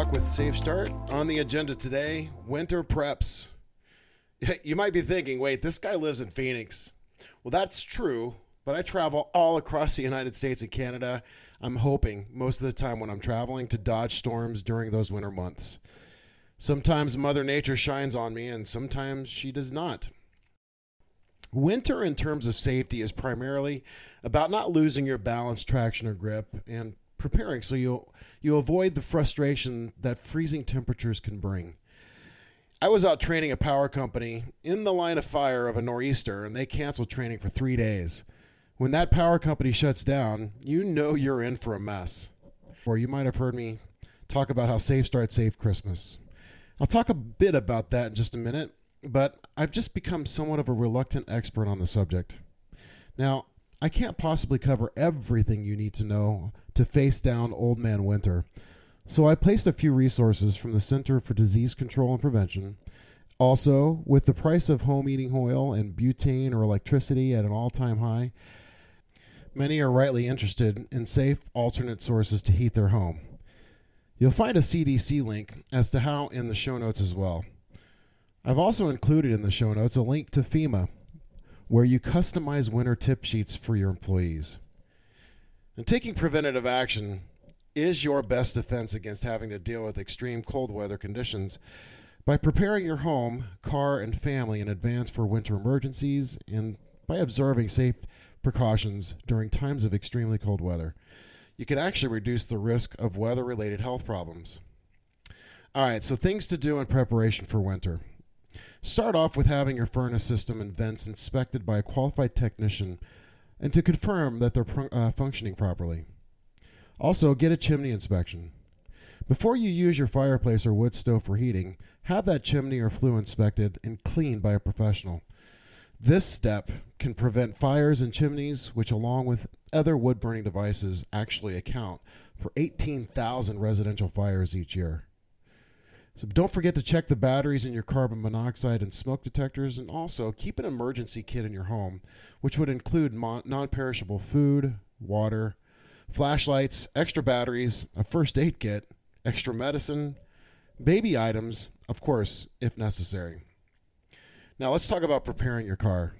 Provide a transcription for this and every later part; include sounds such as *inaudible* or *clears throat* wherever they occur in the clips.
Talk with Safe Start. On the agenda today, winter preps. *laughs* You might be thinking, wait, this guy lives in Phoenix. Well, that's true, but I travel all across the United States and Canada. I'm hoping most of the time when I'm traveling to dodge storms during those winter months. Sometimes Mother Nature shines on me, and sometimes she does not. Winter, in terms of safety, is primarily about not losing your balance, traction, or grip, and preparing so you you avoid the frustration that freezing temperatures can bring. I was out training a power company in the line of fire of a nor'easter, and they canceled training for three days. When that power company shuts down, you know you're in for a mess. Or you might have heard me talk about how Safe Start Safe Christmas. I'll talk a bit about that in just a minute, but I've just become somewhat of a reluctant expert on the subject. Now, I can't possibly cover everything you need to know to face down old man winter. So I placed a few resources from the Center for Disease Control and Prevention. Also, with the price of home heating oil and butane or electricity at an all time high, many are rightly interested in safe alternate sources to heat their home. You'll find a CDC link as to how in the show notes as well. I've also included in the show notes a link to FEMA, where you customize winter tip sheets for your employees. And taking preventative action is your best defense against having to deal with extreme cold weather conditions by preparing your home, car, and family in advance for winter emergencies and by observing safe precautions during times of extremely cold weather. You can actually reduce the risk of weather related health problems. All right, so things to do in preparation for winter. Start off with having your furnace system and vents inspected by a qualified technician and to confirm that they're uh, functioning properly. Also, get a chimney inspection. Before you use your fireplace or wood stove for heating, have that chimney or flue inspected and cleaned by a professional. This step can prevent fires in chimneys, which, along with other wood burning devices, actually account for 18,000 residential fires each year. So don't forget to check the batteries in your carbon monoxide and smoke detectors, and also keep an emergency kit in your home, which would include non perishable food, water, flashlights, extra batteries, a first aid kit, extra medicine, baby items, of course, if necessary. Now let's talk about preparing your car.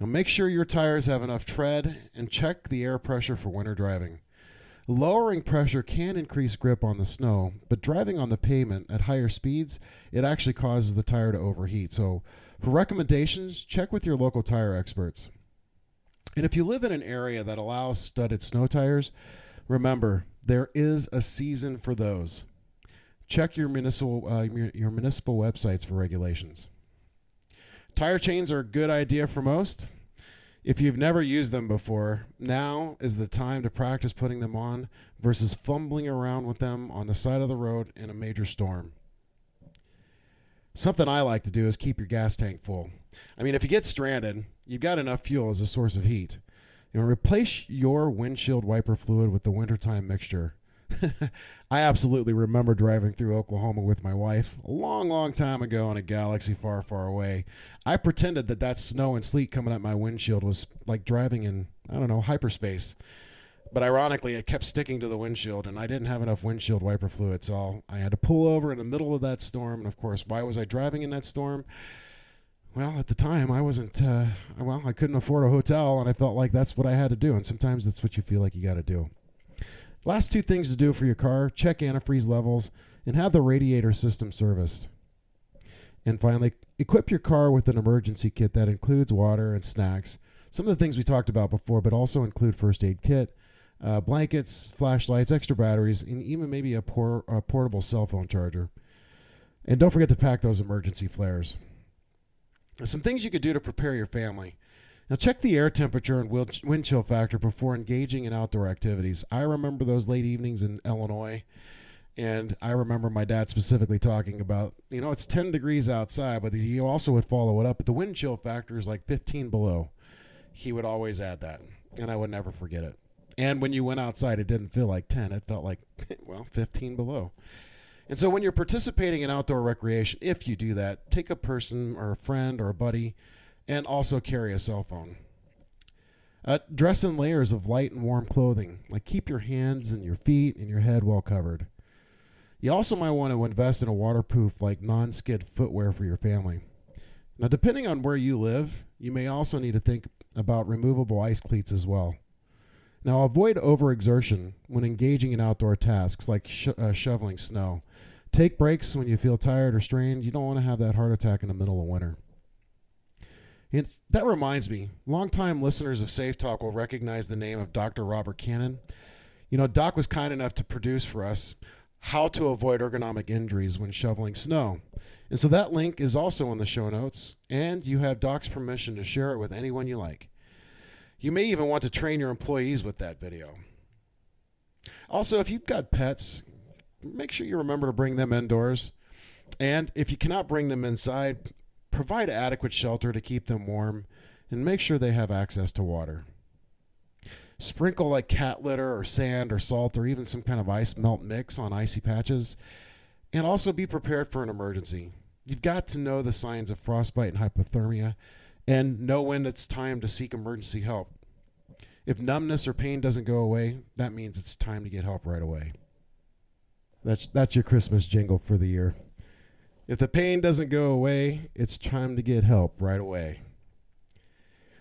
Now make sure your tires have enough tread and check the air pressure for winter driving. Lowering pressure can increase grip on the snow, but driving on the pavement at higher speeds, it actually causes the tire to overheat. So, for recommendations, check with your local tire experts. And if you live in an area that allows studded snow tires, remember there is a season for those. Check your municipal uh, your municipal websites for regulations. Tire chains are a good idea for most. If you've never used them before, now is the time to practice putting them on versus fumbling around with them on the side of the road in a major storm. Something I like to do is keep your gas tank full. I mean, if you get stranded, you've got enough fuel as a source of heat. You know, replace your windshield wiper fluid with the wintertime mixture. *laughs* I absolutely remember driving through Oklahoma with my wife a long, long time ago in a galaxy far, far away. I pretended that that snow and sleet coming up my windshield was like driving in, I don't know, hyperspace. But ironically, it kept sticking to the windshield, and I didn't have enough windshield wiper fluid, so I had to pull over in the middle of that storm. And of course, why was I driving in that storm? Well, at the time, I wasn't, uh, well, I couldn't afford a hotel, and I felt like that's what I had to do. And sometimes that's what you feel like you got to do. Last two things to do for your car check antifreeze levels and have the radiator system serviced. And finally, equip your car with an emergency kit that includes water and snacks. Some of the things we talked about before, but also include first aid kit, uh, blankets, flashlights, extra batteries, and even maybe a, por- a portable cell phone charger. And don't forget to pack those emergency flares. Some things you could do to prepare your family. Now, check the air temperature and wind chill factor before engaging in outdoor activities. I remember those late evenings in Illinois, and I remember my dad specifically talking about, you know, it's 10 degrees outside, but he also would follow it up. But the wind chill factor is like 15 below. He would always add that, and I would never forget it. And when you went outside, it didn't feel like 10, it felt like, *laughs* well, 15 below. And so when you're participating in outdoor recreation, if you do that, take a person or a friend or a buddy and also carry a cell phone. Uh, dress in layers of light and warm clothing. Like keep your hands and your feet and your head well covered. You also might want to invest in a waterproof, like non skid footwear for your family. Now, depending on where you live, you may also need to think about removable ice cleats as well. Now, avoid overexertion when engaging in outdoor tasks like sh- uh, shoveling snow. Take breaks when you feel tired or strained. You don't want to have that heart attack in the middle of winter. It's, that reminds me, longtime listeners of Safe Talk will recognize the name of Dr. Robert Cannon. You know, Doc was kind enough to produce for us how to avoid ergonomic injuries when shoveling snow. And so that link is also in the show notes, and you have Doc's permission to share it with anyone you like. You may even want to train your employees with that video. Also, if you've got pets, make sure you remember to bring them indoors. And if you cannot bring them inside, provide adequate shelter to keep them warm and make sure they have access to water. Sprinkle like cat litter or sand or salt or even some kind of ice melt mix on icy patches. And also be prepared for an emergency. You've got to know the signs of frostbite and hypothermia and know when it's time to seek emergency help. If numbness or pain doesn't go away, that means it's time to get help right away. That's that's your Christmas jingle for the year. If the pain doesn't go away, it's time to get help right away.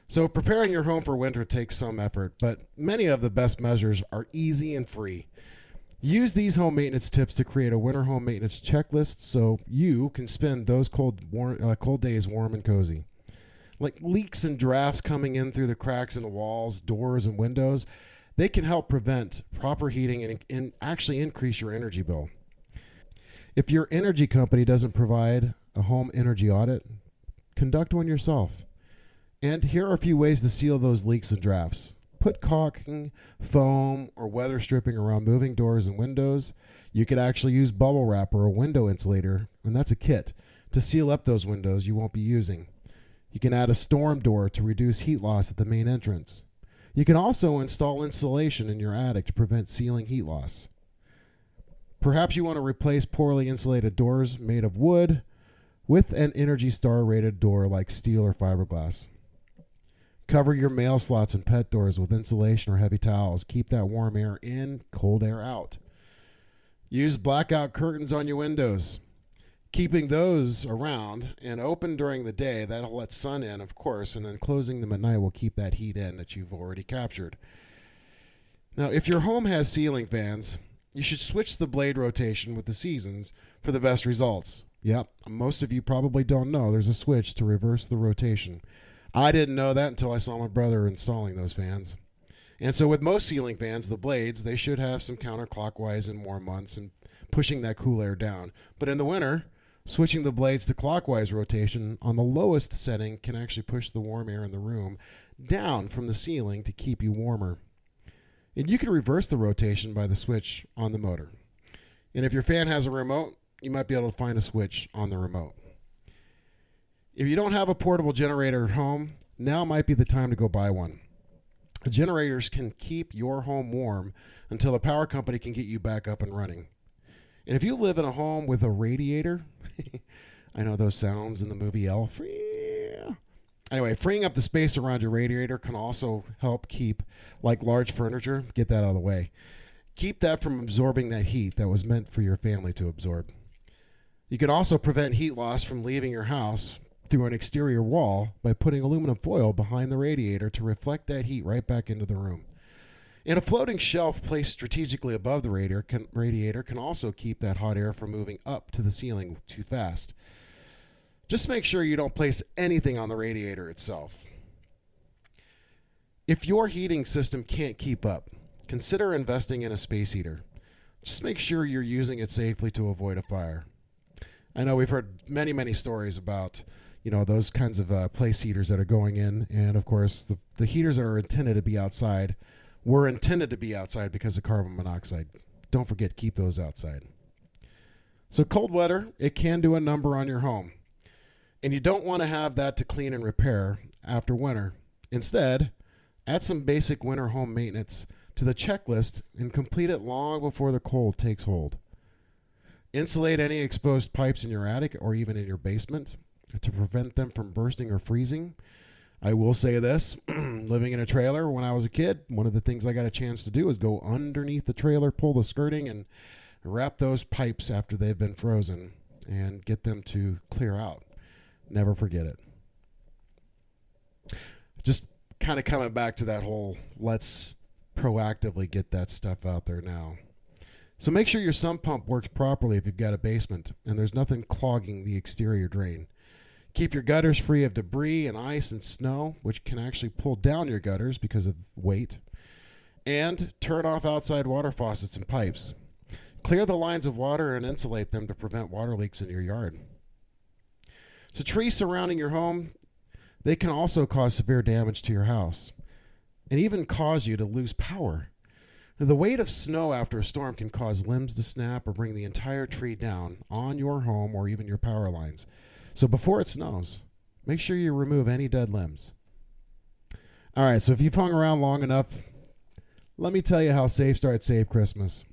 So, preparing your home for winter takes some effort, but many of the best measures are easy and free. Use these home maintenance tips to create a winter home maintenance checklist so you can spend those cold, warm, uh, cold days warm and cozy. Like leaks and drafts coming in through the cracks in the walls, doors, and windows, they can help prevent proper heating and, and actually increase your energy bill. If your energy company doesn't provide a home energy audit, conduct one yourself. And here are a few ways to seal those leaks and drafts. Put caulking, foam, or weather stripping around moving doors and windows. You could actually use bubble wrap or a window insulator, and that's a kit, to seal up those windows you won't be using. You can add a storm door to reduce heat loss at the main entrance. You can also install insulation in your attic to prevent ceiling heat loss. Perhaps you want to replace poorly insulated doors made of wood with an Energy Star rated door like steel or fiberglass. Cover your mail slots and pet doors with insulation or heavy towels. Keep that warm air in, cold air out. Use blackout curtains on your windows. Keeping those around and open during the day, that'll let sun in, of course, and then closing them at night will keep that heat in that you've already captured. Now, if your home has ceiling fans, you should switch the blade rotation with the seasons for the best results. Yep, most of you probably don't know there's a switch to reverse the rotation. I didn't know that until I saw my brother installing those fans. And so with most ceiling fans, the blades, they should have some counterclockwise in warm months and pushing that cool air down. But in the winter, switching the blades to clockwise rotation on the lowest setting can actually push the warm air in the room down from the ceiling to keep you warmer. And you can reverse the rotation by the switch on the motor. And if your fan has a remote, you might be able to find a switch on the remote. If you don't have a portable generator at home, now might be the time to go buy one. Generators can keep your home warm until the power company can get you back up and running. And if you live in a home with a radiator, *laughs* I know those sounds in the movie Elf. Anyway, freeing up the space around your radiator can also help keep, like large furniture, get that out of the way. Keep that from absorbing that heat that was meant for your family to absorb. You can also prevent heat loss from leaving your house through an exterior wall by putting aluminum foil behind the radiator to reflect that heat right back into the room. And a floating shelf placed strategically above the radiator can, radiator can also keep that hot air from moving up to the ceiling too fast. Just make sure you don't place anything on the radiator itself. If your heating system can't keep up, consider investing in a space heater. Just make sure you're using it safely to avoid a fire. I know we've heard many, many stories about you know those kinds of uh, place heaters that are going in, and of course the the heaters that are intended to be outside were intended to be outside because of carbon monoxide. Don't forget, keep those outside. So cold weather, it can do a number on your home, and you don't want to have that to clean and repair after winter. Instead, add some basic winter home maintenance to the checklist and complete it long before the cold takes hold. Insulate any exposed pipes in your attic or even in your basement to prevent them from bursting or freezing. I will say this *clears throat* living in a trailer when I was a kid, one of the things I got a chance to do was go underneath the trailer, pull the skirting, and wrap those pipes after they've been frozen and get them to clear out. Never forget it. Just kind of coming back to that whole let's proactively get that stuff out there now. So make sure your sump pump works properly if you've got a basement and there's nothing clogging the exterior drain. Keep your gutters free of debris and ice and snow, which can actually pull down your gutters because of weight. And turn off outside water faucets and pipes. Clear the lines of water and insulate them to prevent water leaks in your yard. So trees surrounding your home, they can also cause severe damage to your house and even cause you to lose power. The weight of snow after a storm can cause limbs to snap or bring the entire tree down on your home or even your power lines. So before it snows, make sure you remove any dead limbs. All right, so if you've hung around long enough, let me tell you how Safe Start Save Christmas.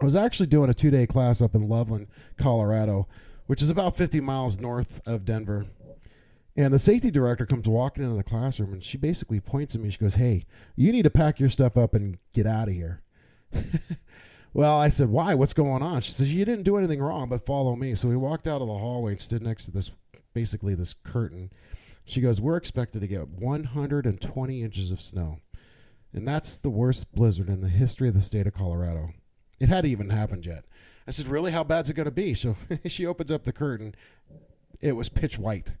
I was actually doing a two day class up in Loveland, Colorado, which is about 50 miles north of Denver. And the safety director comes walking into the classroom and she basically points at me. She goes, Hey, you need to pack your stuff up and get out of here. *laughs* well, I said, Why? What's going on? She says, You didn't do anything wrong, but follow me. So we walked out of the hallway and stood next to this basically this curtain. She goes, We're expected to get 120 inches of snow. And that's the worst blizzard in the history of the state of Colorado. It hadn't even happened yet. I said, Really? How bad's it going to be? So *laughs* she opens up the curtain. It was pitch white.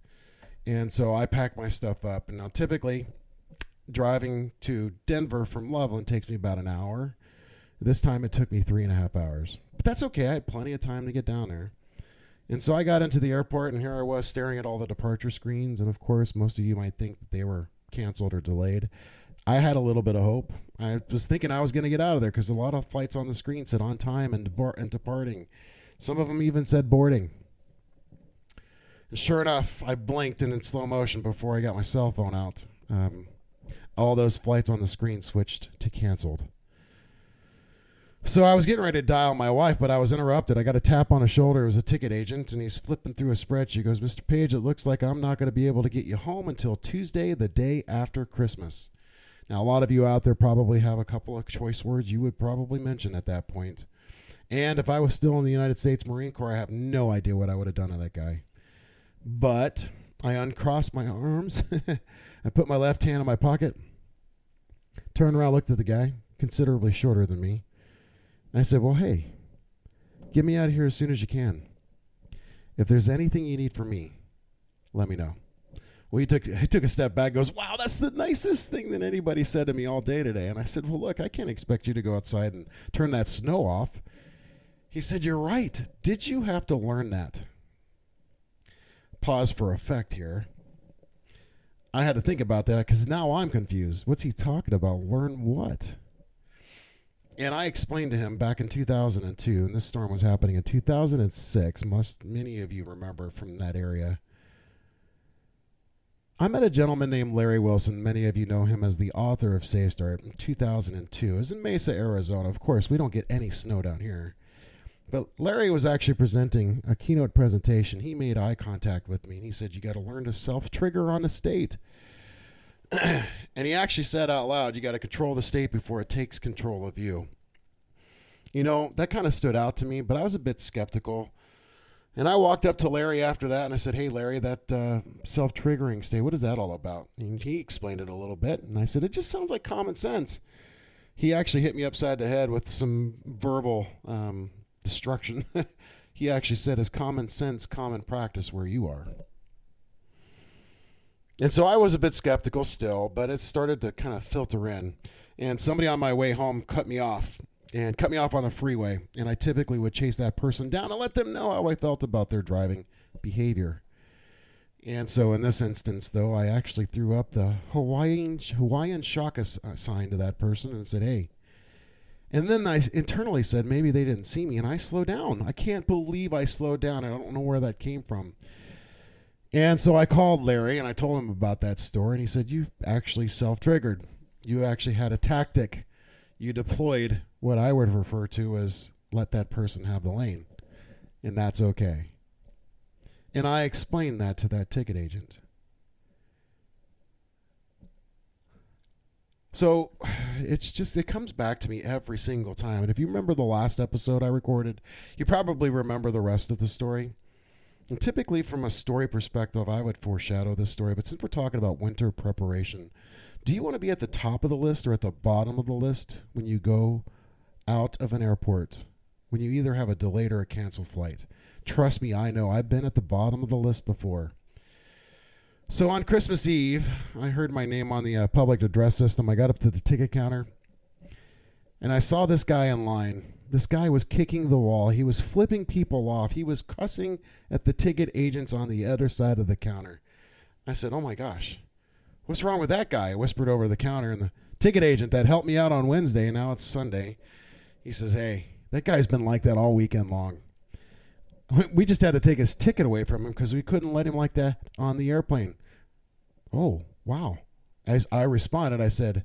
And so I packed my stuff up. And now, typically, driving to Denver from Loveland takes me about an hour. This time it took me three and a half hours. But that's okay. I had plenty of time to get down there. And so I got into the airport, and here I was staring at all the departure screens. And of course, most of you might think that they were canceled or delayed. I had a little bit of hope. I was thinking I was going to get out of there because a lot of flights on the screen said on time and, and departing. Some of them even said boarding. And sure enough, I blinked and in slow motion before I got my cell phone out. Um, all those flights on the screen switched to canceled. So I was getting ready to dial my wife, but I was interrupted. I got a tap on the shoulder. It was a ticket agent, and he's flipping through a spreadsheet. He goes, Mr. Page, it looks like I'm not going to be able to get you home until Tuesday, the day after Christmas. Now, a lot of you out there probably have a couple of choice words you would probably mention at that point. And if I was still in the United States Marine Corps, I have no idea what I would have done to that guy. But I uncrossed my arms. *laughs* I put my left hand in my pocket, turned around, looked at the guy, considerably shorter than me. And I said, Well, hey, get me out of here as soon as you can. If there's anything you need from me, let me know. Well, he took he took a step back, goes, Wow, that's the nicest thing that anybody said to me all day today. And I said, Well, look, I can't expect you to go outside and turn that snow off. He said, You're right. Did you have to learn that? pause for effect here. I had to think about that because now I'm confused. What's he talking about? Learn what? And I explained to him back in 2002, and this storm was happening in 2006. Most many of you remember from that area. I met a gentleman named Larry Wilson. Many of you know him as the author of Safe Start in 2002. It was in Mesa, Arizona. Of course, we don't get any snow down here. But Larry was actually presenting a keynote presentation. He made eye contact with me and he said, You got to learn to self trigger on the state. *clears throat* and he actually said out loud, You got to control the state before it takes control of you. You know, that kind of stood out to me, but I was a bit skeptical. And I walked up to Larry after that and I said, Hey, Larry, that uh, self triggering state, what is that all about? And he explained it a little bit. And I said, It just sounds like common sense. He actually hit me upside the head with some verbal um, destruction. *laughs* he actually said, is common sense common practice where you are? And so I was a bit skeptical still, but it started to kind of filter in. And somebody on my way home cut me off and cut me off on the freeway. And I typically would chase that person down and let them know how I felt about their driving behavior. And so in this instance, though, I actually threw up the Hawaiian Hawaiian shaka uh, sign to that person and said, "Hey, and then I internally said, maybe they didn't see me, and I slowed down. I can't believe I slowed down. I don't know where that came from. And so I called Larry and I told him about that story, and he said, You actually self triggered. You actually had a tactic. You deployed what I would refer to as let that person have the lane, and that's okay. And I explained that to that ticket agent. So it's just it comes back to me every single time. And if you remember the last episode I recorded, you probably remember the rest of the story. And typically, from a story perspective, I would foreshadow this story. But since we're talking about winter preparation, do you want to be at the top of the list or at the bottom of the list when you go out of an airport? When you either have a delayed or a canceled flight? Trust me, I know. I've been at the bottom of the list before. So on Christmas Eve, I heard my name on the uh, public address system. I got up to the ticket counter and I saw this guy in line. This guy was kicking the wall. He was flipping people off. He was cussing at the ticket agents on the other side of the counter. I said, Oh my gosh, what's wrong with that guy? I whispered over the counter, and the ticket agent that helped me out on Wednesday, and now it's Sunday, he says, Hey, that guy's been like that all weekend long. We just had to take his ticket away from him because we couldn't let him like that on the airplane. Oh, wow. As I responded, I said,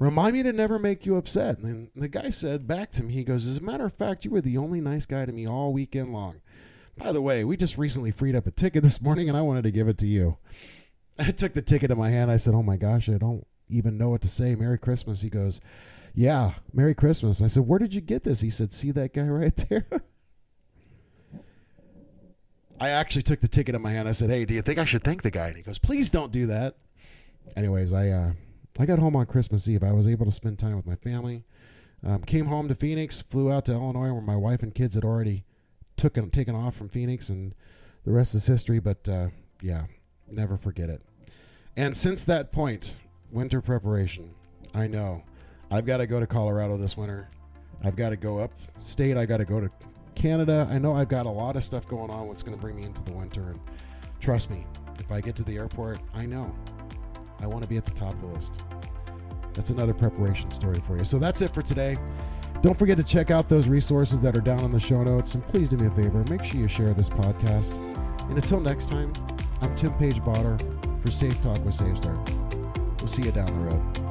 Remind me to never make you upset. And the guy said back to me, he goes, As a matter of fact, you were the only nice guy to me all weekend long. By the way, we just recently freed up a ticket this morning and I wanted to give it to you. I took the ticket in my hand. I said, Oh my gosh, I don't even know what to say. Merry Christmas. He goes, Yeah, Merry Christmas. I said, Where did you get this? He said, See that guy *laughs* right there? I actually took the ticket in my hand. I said, "Hey, do you think I should thank the guy?" And he goes, "Please don't do that." Anyways, I uh, I got home on Christmas Eve. I was able to spend time with my family. Um, came home to Phoenix, flew out to Illinois, where my wife and kids had already took taken off from Phoenix, and the rest is history. But uh, yeah, never forget it. And since that point, winter preparation. I know I've got to go to Colorado this winter. I've got to go up state. I got to go to Canada, I know I've got a lot of stuff going on what's going to bring me into the winter. And trust me, if I get to the airport, I know I want to be at the top of the list. That's another preparation story for you. So that's it for today. Don't forget to check out those resources that are down in the show notes. And please do me a favor make sure you share this podcast. And until next time, I'm Tim Page-Bittner for Safe Talk with SafeStart. We'll see you down the road.